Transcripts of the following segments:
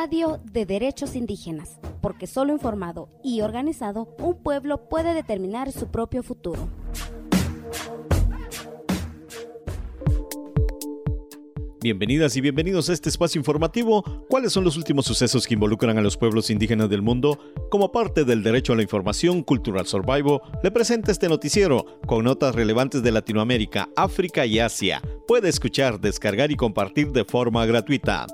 radio de derechos indígenas, porque solo informado y organizado un pueblo puede determinar su propio futuro. Bienvenidas y bienvenidos a este espacio informativo. ¿Cuáles son los últimos sucesos que involucran a los pueblos indígenas del mundo? Como parte del derecho a la información Cultural Survival, le presenta este noticiero con notas relevantes de Latinoamérica, África y Asia. Puede escuchar, descargar y compartir de forma gratuita.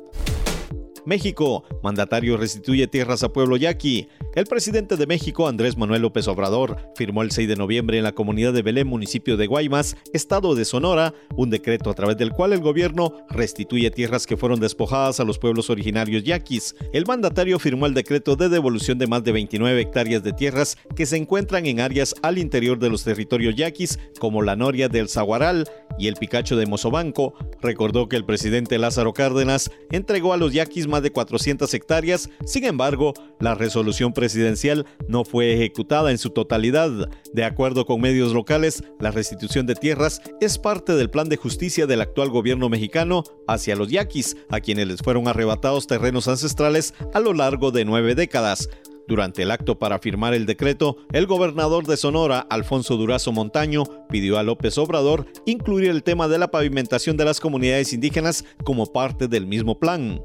México, mandatario restituye tierras a pueblo yaqui. El presidente de México, Andrés Manuel López Obrador, firmó el 6 de noviembre en la comunidad de Belén, municipio de Guaymas, estado de Sonora, un decreto a través del cual el gobierno restituye tierras que fueron despojadas a los pueblos originarios yaquis. El mandatario firmó el decreto de devolución de más de 29 hectáreas de tierras que se encuentran en áreas al interior de los territorios yaquis, como la Noria del Zaguaral y el Picacho de Mozobanco. Recordó que el presidente Lázaro Cárdenas entregó a los yaquis más de 400 hectáreas, sin embargo, la resolución presidencial no fue ejecutada en su totalidad. De acuerdo con medios locales, la restitución de tierras es parte del plan de justicia del actual gobierno mexicano hacia los yaquis, a quienes les fueron arrebatados terrenos ancestrales a lo largo de nueve décadas. Durante el acto para firmar el decreto, el gobernador de Sonora, Alfonso Durazo Montaño, pidió a López Obrador incluir el tema de la pavimentación de las comunidades indígenas como parte del mismo plan.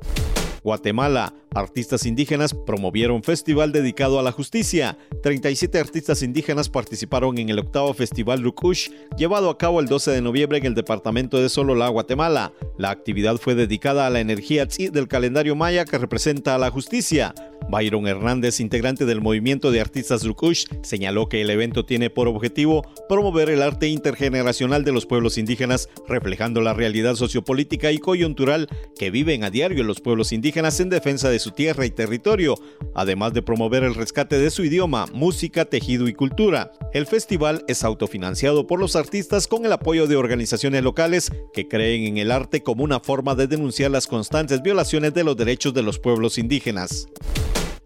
Guatemala, artistas indígenas promovieron festival dedicado a la justicia. 37 artistas indígenas participaron en el octavo Festival Rukush, llevado a cabo el 12 de noviembre en el departamento de Solola, Guatemala. La actividad fue dedicada a la energía del calendario maya que representa a la justicia. Byron Hernández, integrante del movimiento de artistas Rukush, señaló que el evento tiene por objetivo promover el arte intergeneracional de los pueblos indígenas, reflejando la realidad sociopolítica y coyuntural que viven a diario los pueblos indígenas en defensa de su tierra y territorio, además de promover el rescate de su idioma, música, tejido y cultura. El festival es autofinanciado por los artistas con el apoyo de organizaciones locales que creen en el arte como una forma de denunciar las constantes violaciones de los derechos de los pueblos indígenas.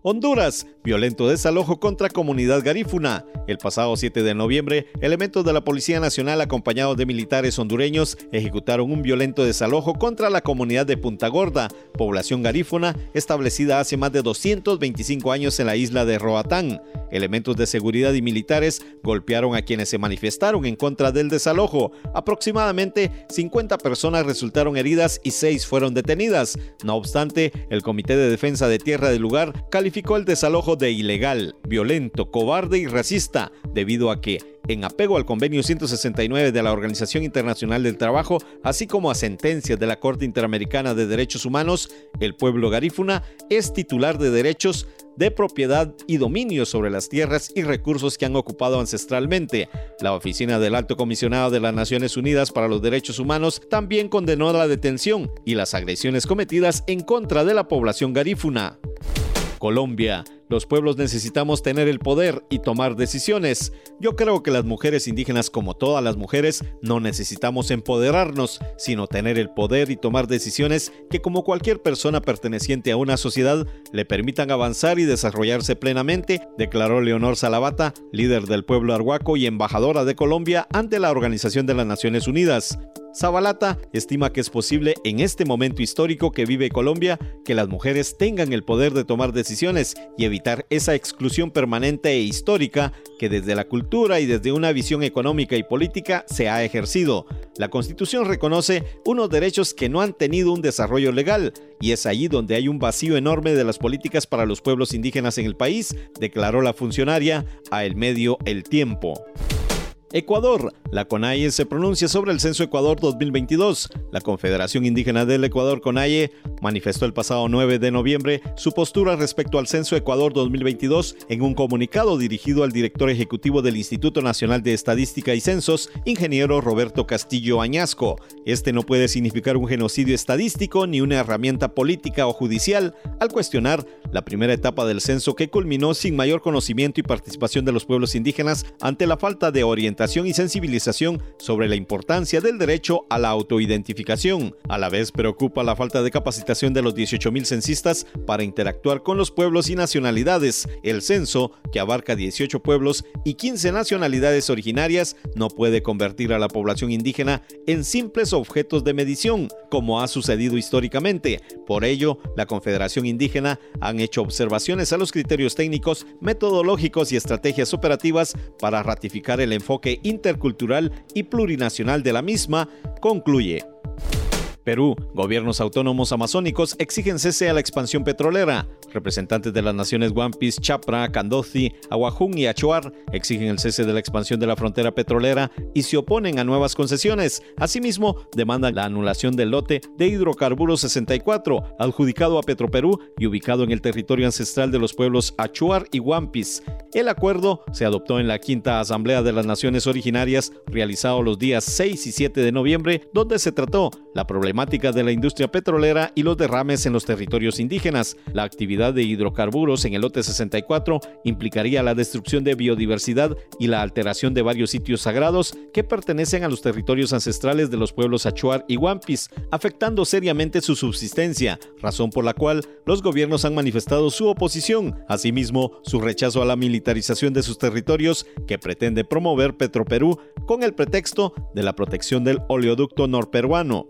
Honduras, violento desalojo contra comunidad garífuna. El pasado 7 de noviembre, elementos de la Policía Nacional acompañados de militares hondureños ejecutaron un violento desalojo contra la comunidad de Punta Gorda, población garífuna establecida hace más de 225 años en la isla de Roatán. Elementos de seguridad y militares golpearon a quienes se manifestaron en contra del desalojo. Aproximadamente 50 personas resultaron heridas y 6 fueron detenidas. No obstante, el Comité de Defensa de Tierra del lugar calificó el desalojo de ilegal, violento, cobarde y racista, debido a que, en apego al convenio 169 de la Organización Internacional del Trabajo, así como a sentencias de la Corte Interamericana de Derechos Humanos, el pueblo garífuna es titular de derechos de propiedad y dominio sobre las tierras y recursos que han ocupado ancestralmente. La Oficina del Alto Comisionado de las Naciones Unidas para los Derechos Humanos también condenó la detención y las agresiones cometidas en contra de la población garífuna. Colombia. Los pueblos necesitamos tener el poder y tomar decisiones. Yo creo que las mujeres indígenas, como todas las mujeres, no necesitamos empoderarnos, sino tener el poder y tomar decisiones que como cualquier persona perteneciente a una sociedad le permitan avanzar y desarrollarse plenamente, declaró Leonor Salavata, líder del pueblo arhuaco y embajadora de Colombia ante la Organización de las Naciones Unidas. Zabalata estima que es posible en este momento histórico que vive Colombia que las mujeres tengan el poder de tomar decisiones y evitar esa exclusión permanente e histórica que desde la cultura y desde una visión económica y política se ha ejercido. La Constitución reconoce unos derechos que no han tenido un desarrollo legal y es allí donde hay un vacío enorme de las políticas para los pueblos indígenas en el país, declaró la funcionaria a El Medio El Tiempo. Ecuador. La CONAIE se pronuncia sobre el Censo Ecuador 2022. La Confederación Indígena del Ecuador, CONAIE, manifestó el pasado 9 de noviembre su postura respecto al Censo Ecuador 2022 en un comunicado dirigido al director ejecutivo del Instituto Nacional de Estadística y Censos, ingeniero Roberto Castillo Añasco. Este no puede significar un genocidio estadístico ni una herramienta política o judicial al cuestionar la primera etapa del censo que culminó sin mayor conocimiento y participación de los pueblos indígenas ante la falta de orientación y sensibilización sobre la importancia del derecho a la autoidentificación. A la vez preocupa la falta de capacitación de los 18.000 censistas para interactuar con los pueblos y nacionalidades. El censo, que abarca 18 pueblos y 15 nacionalidades originarias, no puede convertir a la población indígena en simples objetos de medición, como ha sucedido históricamente. Por ello, la Confederación Indígena han hecho observaciones a los criterios técnicos, metodológicos y estrategias operativas para ratificar el enfoque intercultural y plurinacional de la misma, concluye. Perú, gobiernos autónomos amazónicos exigen cese a la expansión petrolera. Representantes de las naciones Wampis, Chapra, Candozi, Aguajún y Achuar exigen el cese de la expansión de la frontera petrolera y se oponen a nuevas concesiones. Asimismo, demandan la anulación del lote de hidrocarburos 64, adjudicado a Petroperú y ubicado en el territorio ancestral de los pueblos Achuar y Wampis. El acuerdo se adoptó en la quinta Asamblea de las Naciones Originarias, realizado los días 6 y 7 de noviembre, donde se trató la problemática de la industria petrolera y los derrames en los territorios indígenas. La actividad de hidrocarburos en el lote 64 implicaría la destrucción de biodiversidad y la alteración de varios sitios sagrados que pertenecen a los territorios ancestrales de los pueblos Achuar y Wampis, afectando seriamente su subsistencia, razón por la cual los gobiernos han manifestado su oposición, asimismo su rechazo a la militarización de sus territorios que pretende promover Petroperú con el pretexto de la protección del oleoducto norperuano.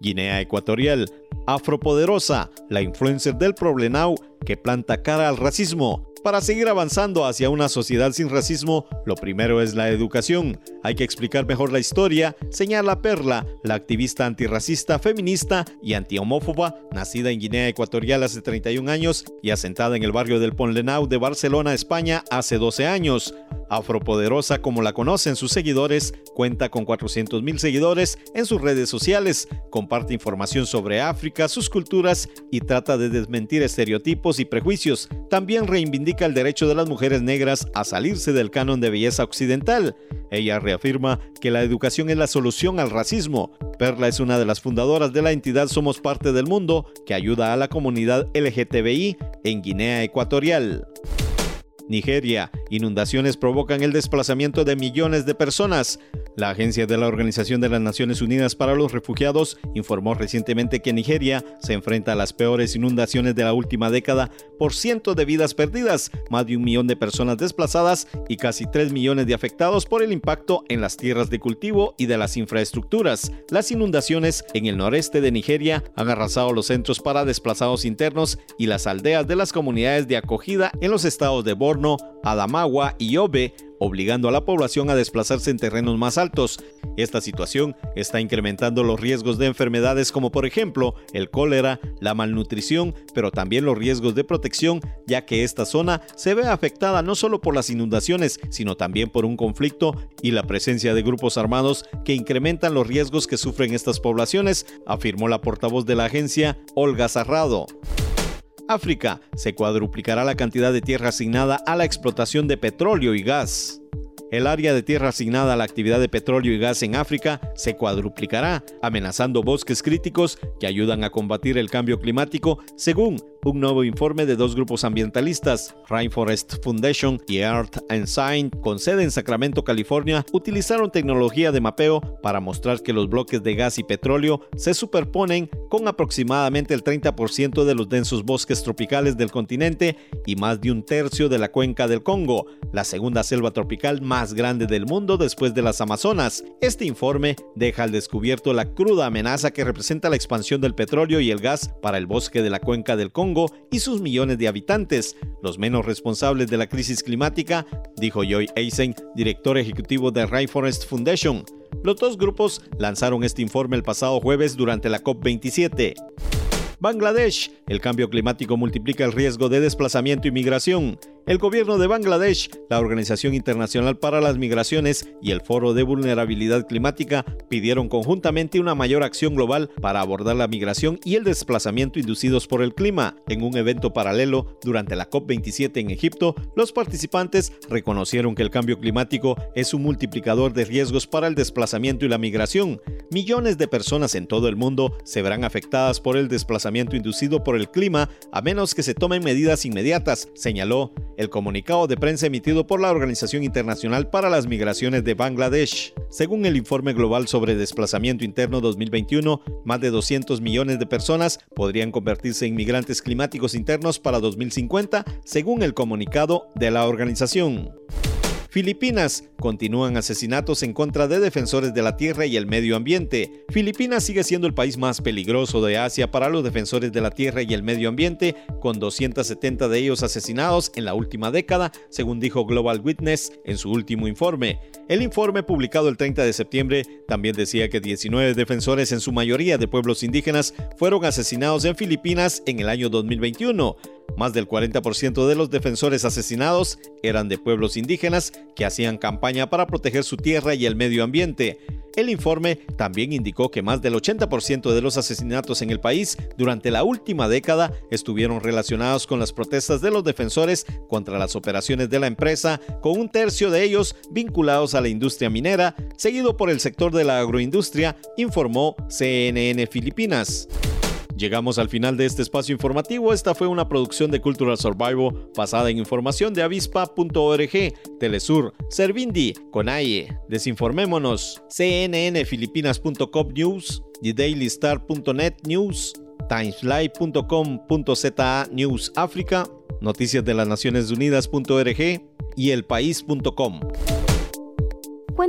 Guinea Ecuatorial, Afropoderosa, la influencer del Problemau que planta cara al racismo. Para seguir avanzando hacia una sociedad sin racismo, lo primero es la educación. Hay que explicar mejor la historia, señala Perla, la activista antirracista, feminista y antihomófoba, nacida en Guinea Ecuatorial hace 31 años y asentada en el barrio del Ponlenau de Barcelona, España, hace 12 años. Afropoderosa, como la conocen sus seguidores, cuenta con 400.000 seguidores en sus redes sociales, comparte información sobre África, sus culturas y trata de desmentir estereotipos y prejuicios. También reivindica el derecho de las mujeres negras a salirse del canon de belleza occidental. Ella reafirma que la educación es la solución al racismo. Perla es una de las fundadoras de la entidad Somos Parte del Mundo, que ayuda a la comunidad LGTBI en Guinea Ecuatorial. Nigeria. Inundaciones provocan el desplazamiento de millones de personas. La Agencia de la Organización de las Naciones Unidas para los Refugiados informó recientemente que Nigeria se enfrenta a las peores inundaciones de la última década por cientos de vidas perdidas, más de un millón de personas desplazadas y casi 3 millones de afectados por el impacto en las tierras de cultivo y de las infraestructuras. Las inundaciones en el noreste de Nigeria han arrasado los centros para desplazados internos y las aldeas de las comunidades de acogida en los estados de Borno, Adamawa y Yobe, obligando a la población a desplazarse en terrenos más altos. Esta situación está incrementando los riesgos de enfermedades como por ejemplo el cólera, la malnutrición, pero también los riesgos de protección, ya que esta zona se ve afectada no solo por las inundaciones, sino también por un conflicto y la presencia de grupos armados que incrementan los riesgos que sufren estas poblaciones, afirmó la portavoz de la agencia, Olga Zarrado. África se cuadruplicará la cantidad de tierra asignada a la explotación de petróleo y gas. El área de tierra asignada a la actividad de petróleo y gas en África se cuadruplicará, amenazando bosques críticos que ayudan a combatir el cambio climático, según un nuevo informe de dos grupos ambientalistas, Rainforest Foundation y Earth and Science, con sede en Sacramento, California, utilizaron tecnología de mapeo para mostrar que los bloques de gas y petróleo se superponen con aproximadamente el 30% de los densos bosques tropicales del continente y más de un tercio de la cuenca del Congo, la segunda selva tropical más grande del mundo después de las Amazonas. Este informe deja al descubierto la cruda amenaza que representa la expansión del petróleo y el gas para el bosque de la cuenca del Congo y sus millones de habitantes, los menos responsables de la crisis climática, dijo Joy Eisen, director ejecutivo de Rainforest Foundation. Los dos grupos lanzaron este informe el pasado jueves durante la COP27. Bangladesh. El cambio climático multiplica el riesgo de desplazamiento y migración. El gobierno de Bangladesh, la Organización Internacional para las Migraciones y el Foro de Vulnerabilidad Climática pidieron conjuntamente una mayor acción global para abordar la migración y el desplazamiento inducidos por el clima. En un evento paralelo durante la COP27 en Egipto, los participantes reconocieron que el cambio climático es un multiplicador de riesgos para el desplazamiento y la migración. millones de personas en todo el mundo se verán afectadas por el desplazamiento inducido por el clima a menos que se tomen medidas inmediatas, señaló el comunicado de prensa emitido por la Organización Internacional para las Migraciones de Bangladesh. Según el informe global sobre desplazamiento interno 2021, más de 200 millones de personas podrían convertirse en migrantes climáticos internos para 2050, según el comunicado de la organización. Filipinas. Continúan asesinatos en contra de defensores de la tierra y el medio ambiente. Filipinas sigue siendo el país más peligroso de Asia para los defensores de la tierra y el medio ambiente, con 270 de ellos asesinados en la última década, según dijo Global Witness en su último informe. El informe publicado el 30 de septiembre también decía que 19 defensores, en su mayoría de pueblos indígenas, fueron asesinados en Filipinas en el año 2021. Más del 40% de los defensores asesinados eran de pueblos indígenas que hacían campaña para proteger su tierra y el medio ambiente. El informe también indicó que más del 80% de los asesinatos en el país durante la última década estuvieron relacionados con las protestas de los defensores contra las operaciones de la empresa, con un tercio de ellos vinculados a la industria minera, seguido por el sector de la agroindustria, informó CNN Filipinas. Llegamos al final de este espacio informativo. Esta fue una producción de Cultural Survival basada en información de avispa.org, Telesur, Servindi, Conaie, Desinformémonos, cnnfilipinas.com News, TheDailyStar.net News, timeslive.com.za News Naciones Unidas.org y elpaís.com.